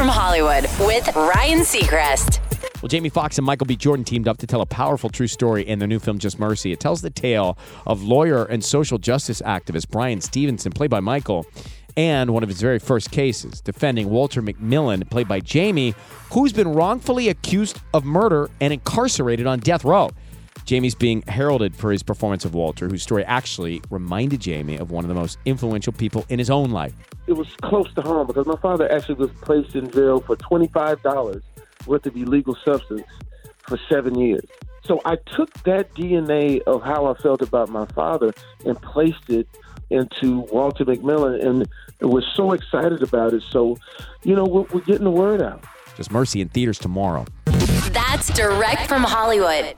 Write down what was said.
from Hollywood with Ryan Seacrest. Well, Jamie Foxx and Michael B. Jordan teamed up to tell a powerful true story in their new film, Just Mercy. It tells the tale of lawyer and social justice activist Bryan Stevenson, played by Michael, and one of his very first cases, defending Walter McMillian, played by Jamie, who's been wrongfully accused of murder and incarcerated on death row. Jamie's being heralded for his performance of Walter, whose story actually reminded Jamie of one of the most influential people in his own life. It was close to home because my father actually was placed in jail for $25 worth of illegal substance for seven years. So I took that DNA of how I felt about my father and placed it into Walter McMillian, and was so excited about it. So, you know, we're, we're getting the word out. Just Mercy in theaters tomorrow. That's direct from Hollywood.